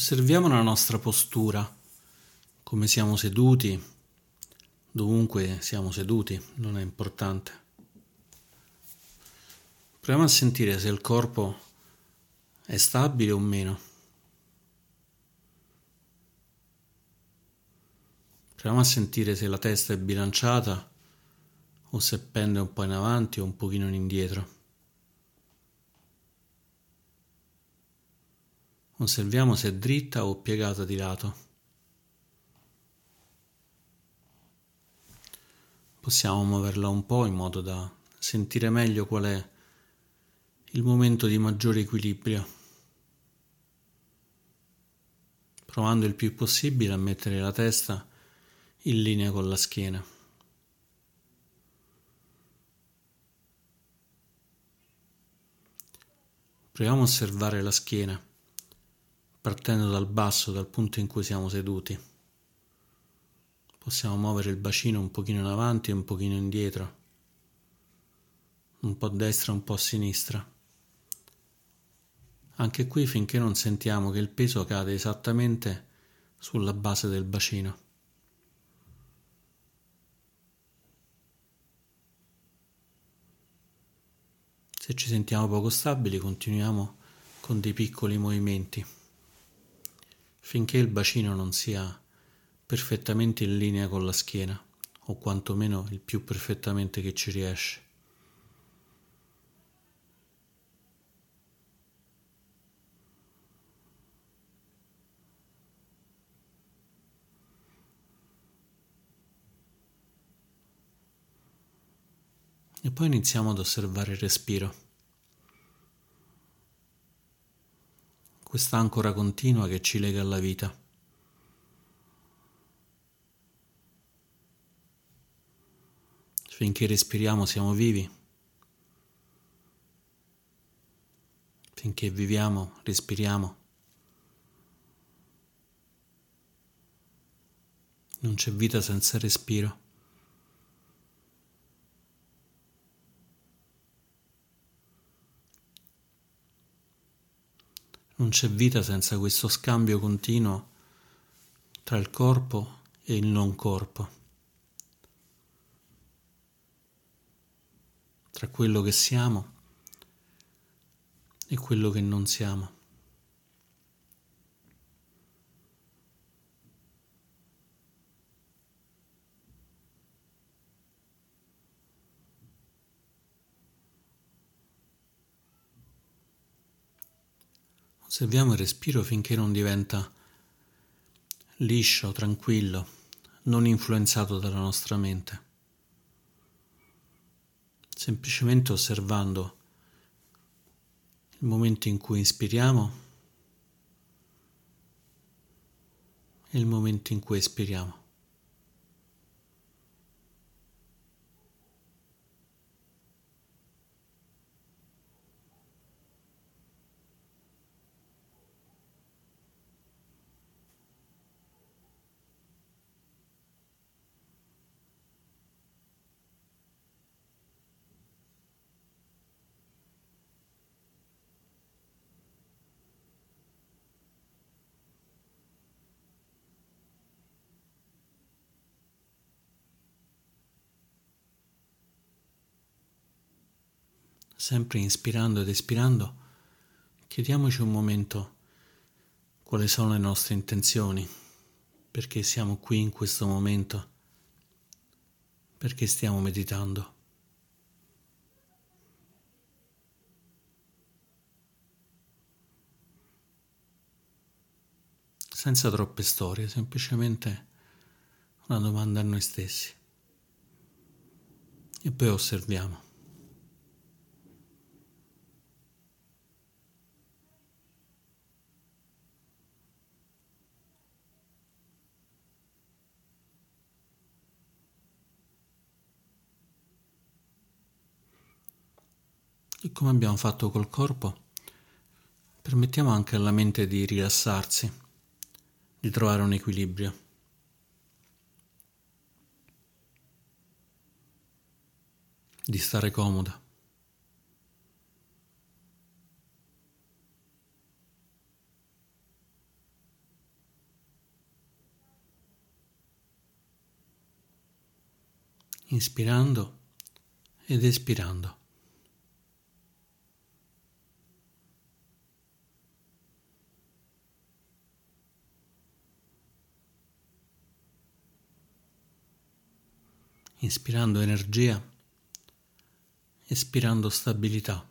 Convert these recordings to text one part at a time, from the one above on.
Osserviamo la nostra postura, come siamo seduti, dovunque siamo seduti, non è importante. Proviamo a sentire se il corpo è stabile o meno. Proviamo a sentire se la testa è bilanciata o se pende un po' in avanti o un pochino in indietro. Osserviamo se è dritta o piegata di lato. Possiamo muoverla un po' in modo da sentire meglio qual è il momento di maggiore equilibrio, provando il più possibile a mettere la testa in linea con la schiena. Proviamo a osservare la schiena partendo dal basso, dal punto in cui siamo seduti. Possiamo muovere il bacino un pochino in avanti e un pochino indietro, un po' a destra un po' a sinistra. Anche qui finché non sentiamo che il peso cade esattamente sulla base del bacino. Se ci sentiamo poco stabili continuiamo con dei piccoli movimenti finché il bacino non sia perfettamente in linea con la schiena, o quantomeno il più perfettamente che ci riesce. E poi iniziamo ad osservare il respiro. Quest'ancora continua che ci lega alla vita. Finché respiriamo siamo vivi. Finché viviamo, respiriamo. Non c'è vita senza respiro. Non c'è vita senza questo scambio continuo tra il corpo e il non corpo, tra quello che siamo e quello che non siamo. Osserviamo il respiro finché non diventa liscio, tranquillo, non influenzato dalla nostra mente. Semplicemente osservando il momento in cui inspiriamo e il momento in cui espiriamo. Sempre inspirando ed espirando, chiediamoci un momento quali sono le nostre intenzioni, perché siamo qui in questo momento, perché stiamo meditando. Senza troppe storie, semplicemente una domanda a noi stessi. E poi osserviamo. E come abbiamo fatto col corpo, permettiamo anche alla mente di rilassarsi, di trovare un equilibrio. di stare comoda. Inspirando ed espirando. Inspirando energia, espirando stabilità.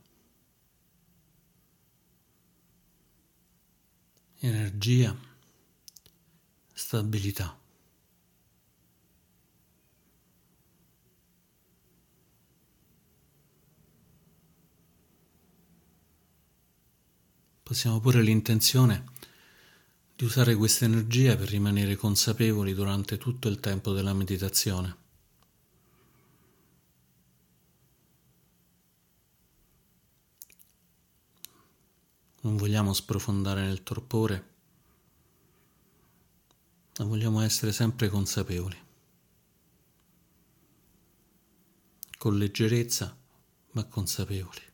Energia, stabilità. Possiamo porre l'intenzione di usare questa energia per rimanere consapevoli durante tutto il tempo della meditazione. Non vogliamo sprofondare nel torpore, ma vogliamo essere sempre consapevoli, con leggerezza ma consapevoli.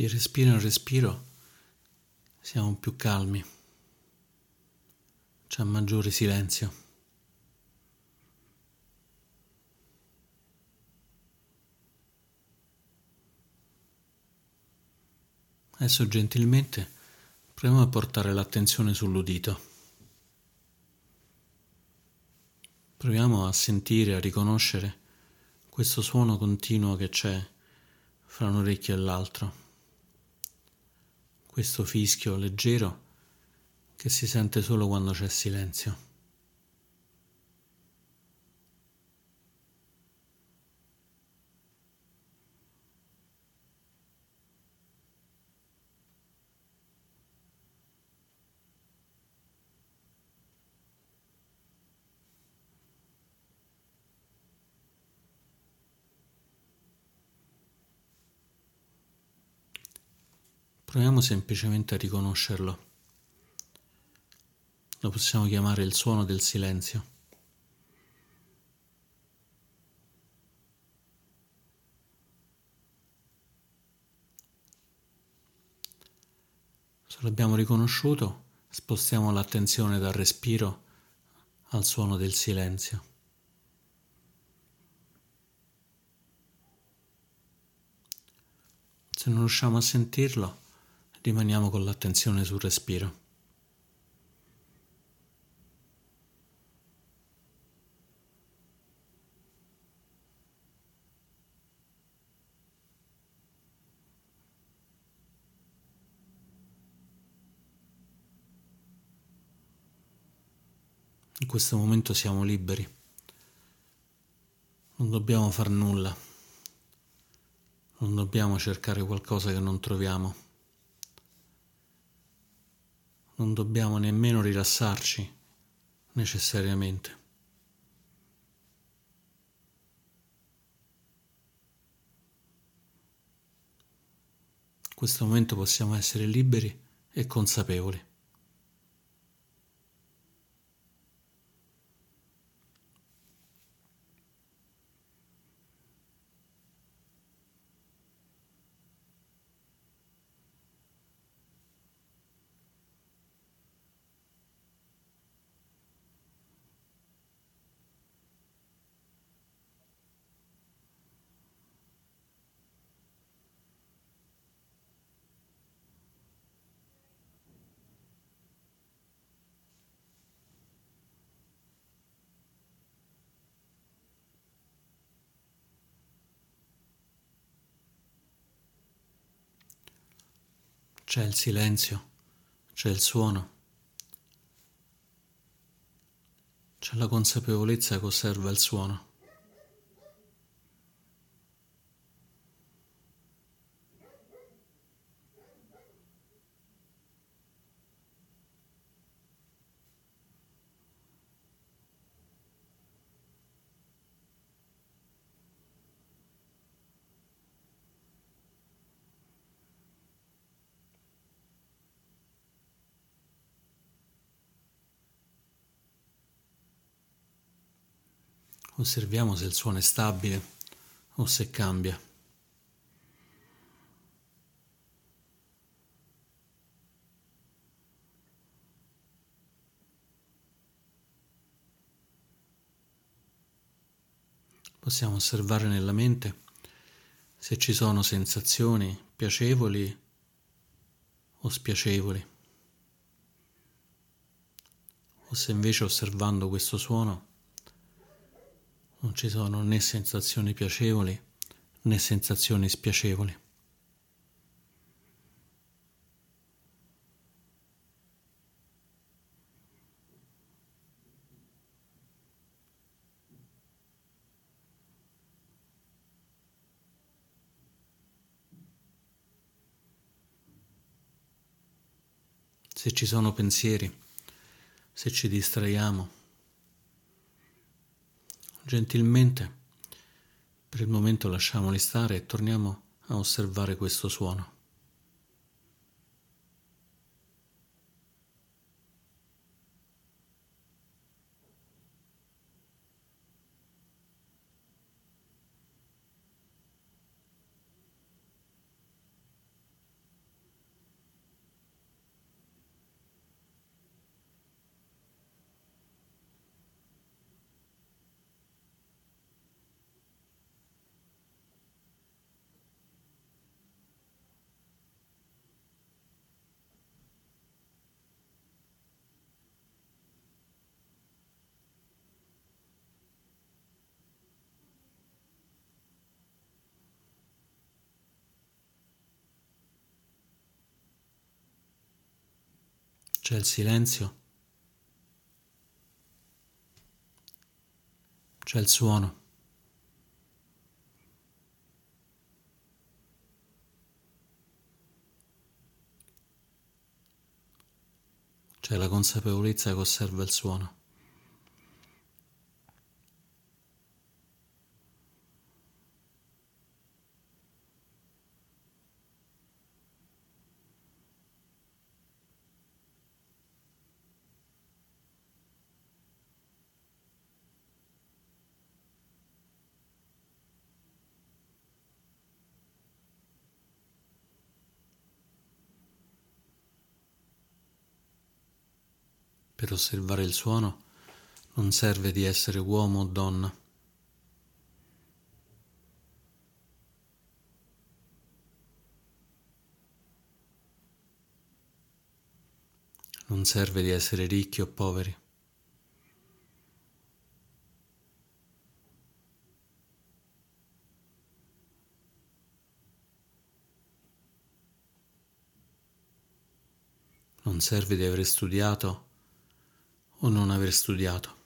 Di respiro in respiro siamo più calmi, c'è maggiore silenzio. Adesso gentilmente proviamo a portare l'attenzione sull'udito. Proviamo a sentire, a riconoscere questo suono continuo che c'è fra un orecchio e l'altro questo fischio leggero che si sente solo quando c'è silenzio. Proviamo semplicemente a riconoscerlo. Lo possiamo chiamare il suono del silenzio. Se l'abbiamo riconosciuto, spostiamo l'attenzione dal respiro al suono del silenzio. Se non riusciamo a sentirlo, rimaniamo con l'attenzione sul respiro. In questo momento siamo liberi, non dobbiamo far nulla, non dobbiamo cercare qualcosa che non troviamo non dobbiamo nemmeno rilassarci necessariamente. In questo momento possiamo essere liberi e consapevoli. C'è il silenzio, c'è il suono, c'è la consapevolezza che osserva il suono. Osserviamo se il suono è stabile o se cambia. Possiamo osservare nella mente se ci sono sensazioni piacevoli o spiacevoli, o se invece osservando questo suono non ci sono né sensazioni piacevoli né sensazioni spiacevoli. Se ci sono pensieri, se ci distraiamo, Gentilmente, per il momento lasciamoli stare e torniamo a osservare questo suono. C'è il silenzio, c'è il suono. C'è la consapevolezza che osserva il suono. Per osservare il suono non serve di essere uomo o donna. Non serve di essere ricchi o poveri. Non serve di aver studiato o non aver studiato.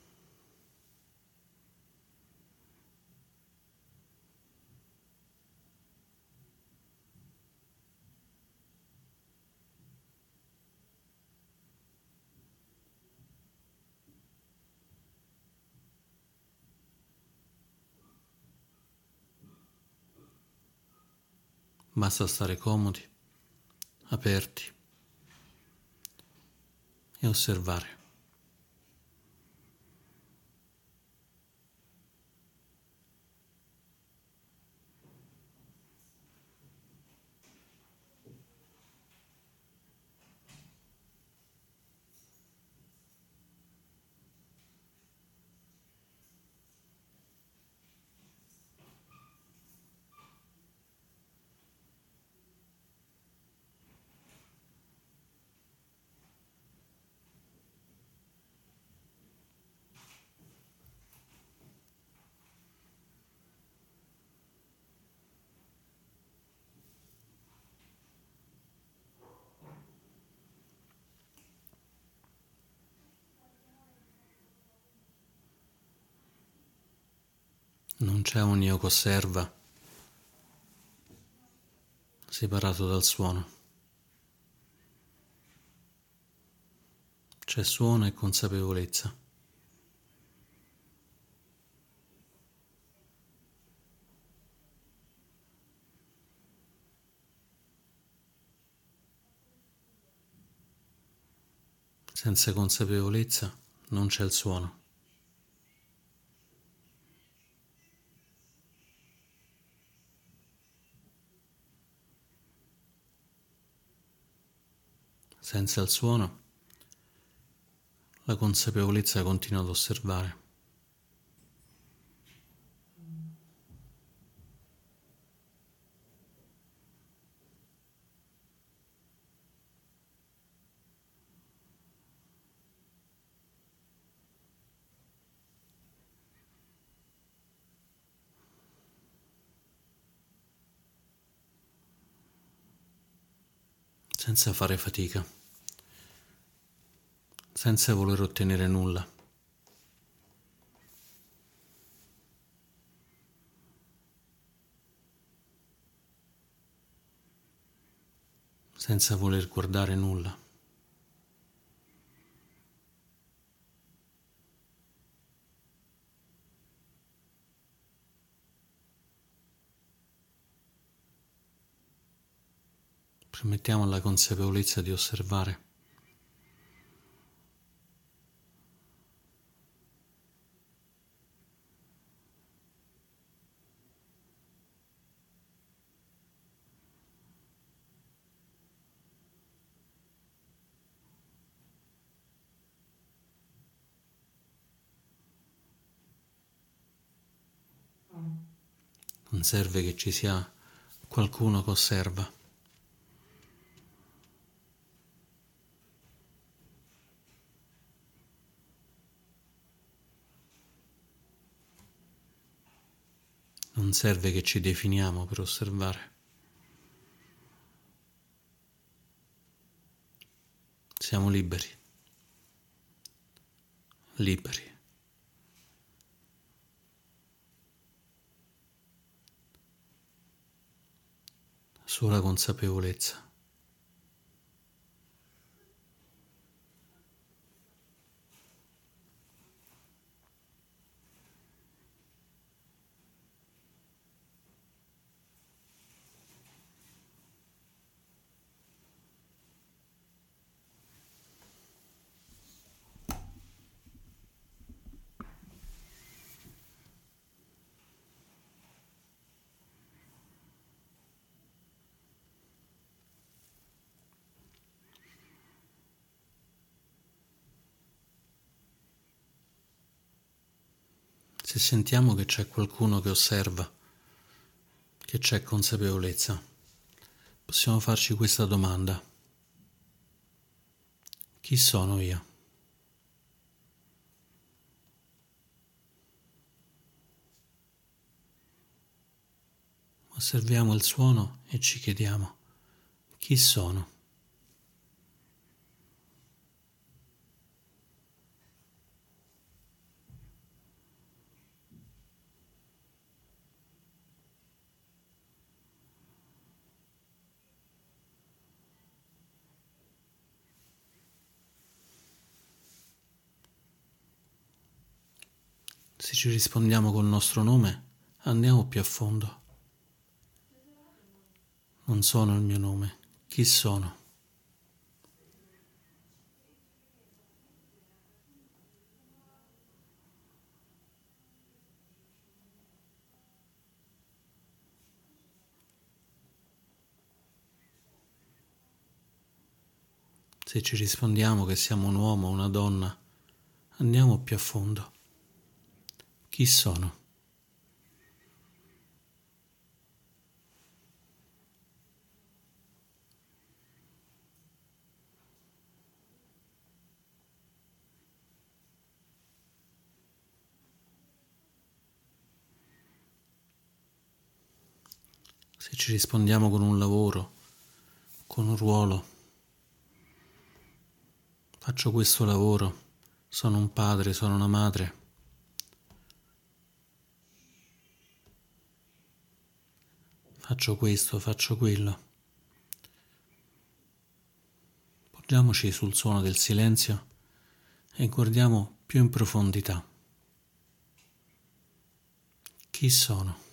Basta stare comodi, aperti e osservare. Non c'è un io che osserva separato dal suono. C'è suono e consapevolezza. Senza consapevolezza non c'è il suono. Senza il suono, la consapevolezza continua ad osservare. Senza fare fatica, senza voler ottenere nulla. senza voler guardare nulla. Permettiamo alla consapevolezza di osservare. Non serve che ci sia qualcuno che osserva. Non serve che ci definiamo per osservare. Siamo liberi. Liberi. Sola consapevolezza. Se sentiamo che c'è qualcuno che osserva, che c'è consapevolezza, possiamo farci questa domanda. Chi sono io? Osserviamo il suono e ci chiediamo chi sono. Se ci rispondiamo col nostro nome, andiamo più a fondo. Non sono il mio nome, chi sono? Se ci rispondiamo che siamo un uomo o una donna, andiamo più a fondo. Chi sono? Se ci rispondiamo con un lavoro, con un ruolo, faccio questo lavoro, sono un padre, sono una madre. Faccio questo, faccio quello. Poggiamoci sul suono del silenzio e guardiamo più in profondità. Chi sono?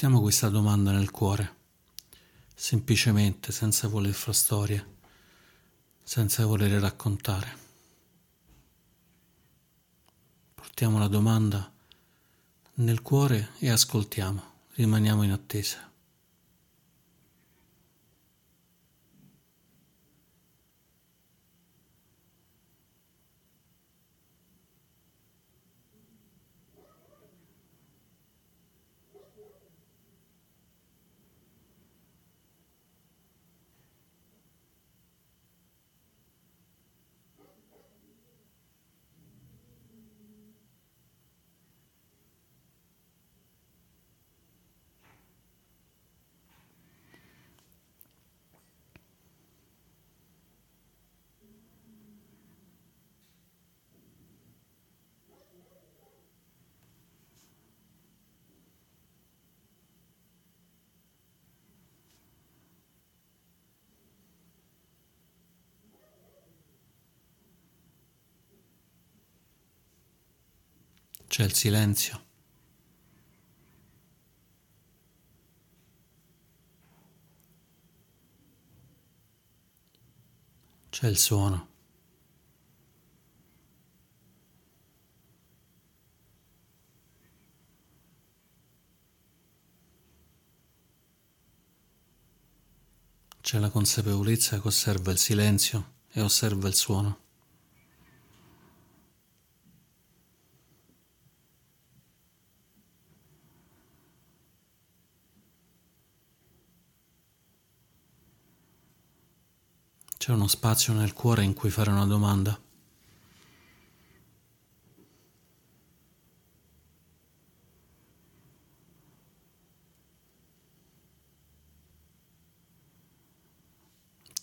Portiamo questa domanda nel cuore, semplicemente, senza voler fare storie, senza voler raccontare. Portiamo la domanda nel cuore e ascoltiamo, rimaniamo in attesa. C'è il silenzio. C'è il suono. C'è la consapevolezza che osserva il silenzio e osserva il suono. C'è uno spazio nel cuore in cui fare una domanda.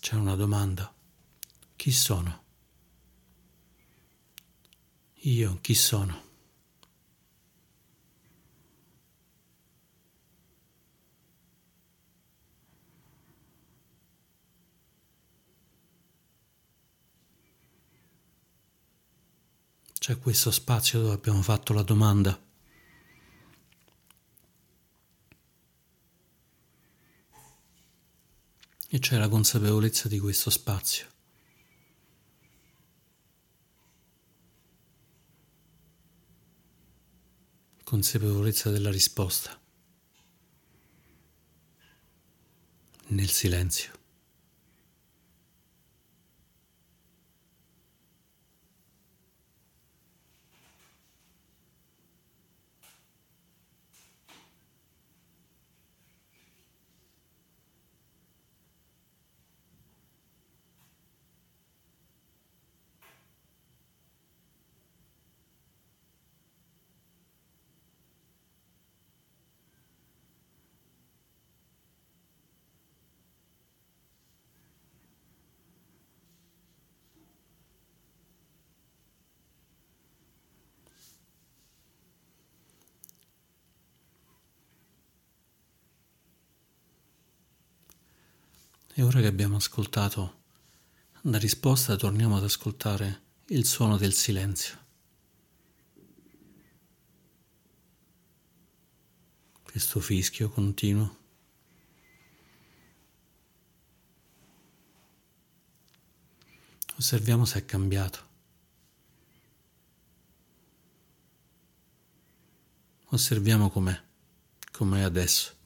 C'è una domanda. Chi sono? Io chi sono? C'è questo spazio dove abbiamo fatto la domanda. E c'è la consapevolezza di questo spazio. Consapevolezza della risposta. Nel silenzio. E ora che abbiamo ascoltato la risposta, torniamo ad ascoltare il suono del silenzio. Questo fischio continuo. Osserviamo se è cambiato. Osserviamo com'è, com'è adesso.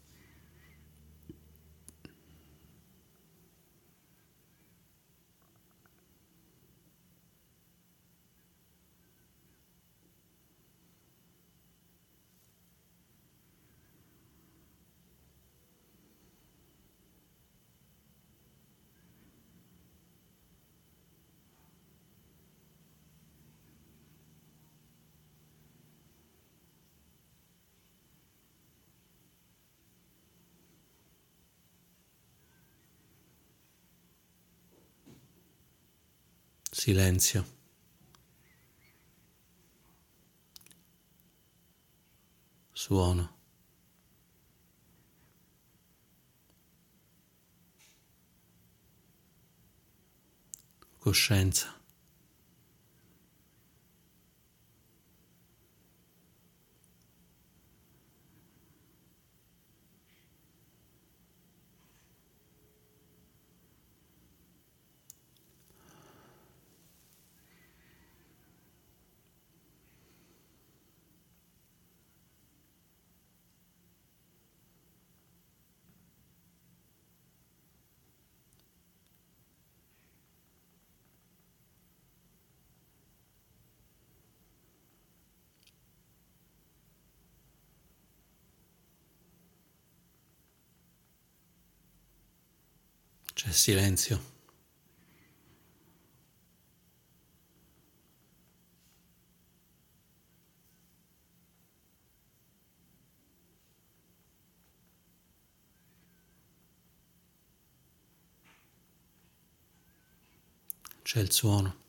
Silenzio. Suono. Coscienza. C'è silenzio. C'è il suono.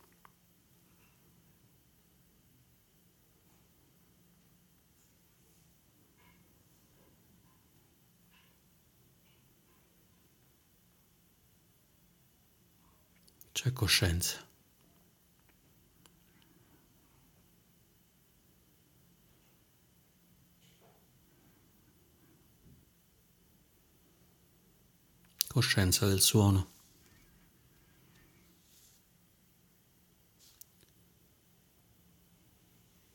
C'è coscienza. Coscienza del suono.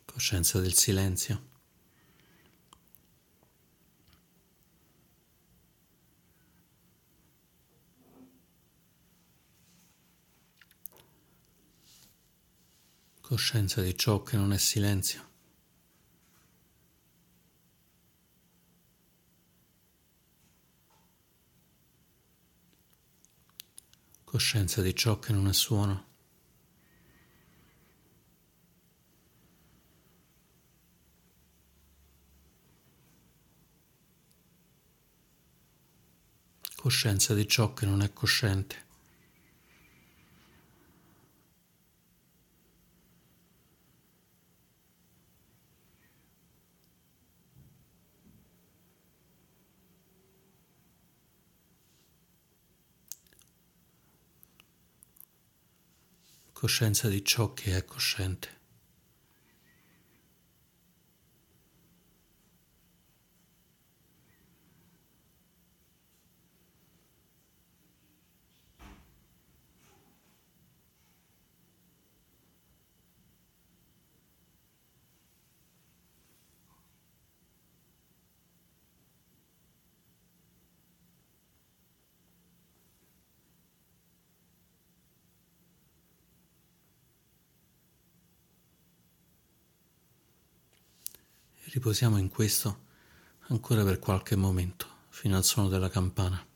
Coscienza del silenzio. Coscienza di ciò che non è silenzio. Coscienza di ciò che non è suono. Coscienza di ciò che non è cosciente. Coscienza di ciò che è cosciente. Riposiamo in questo ancora per qualche momento, fino al suono della campana.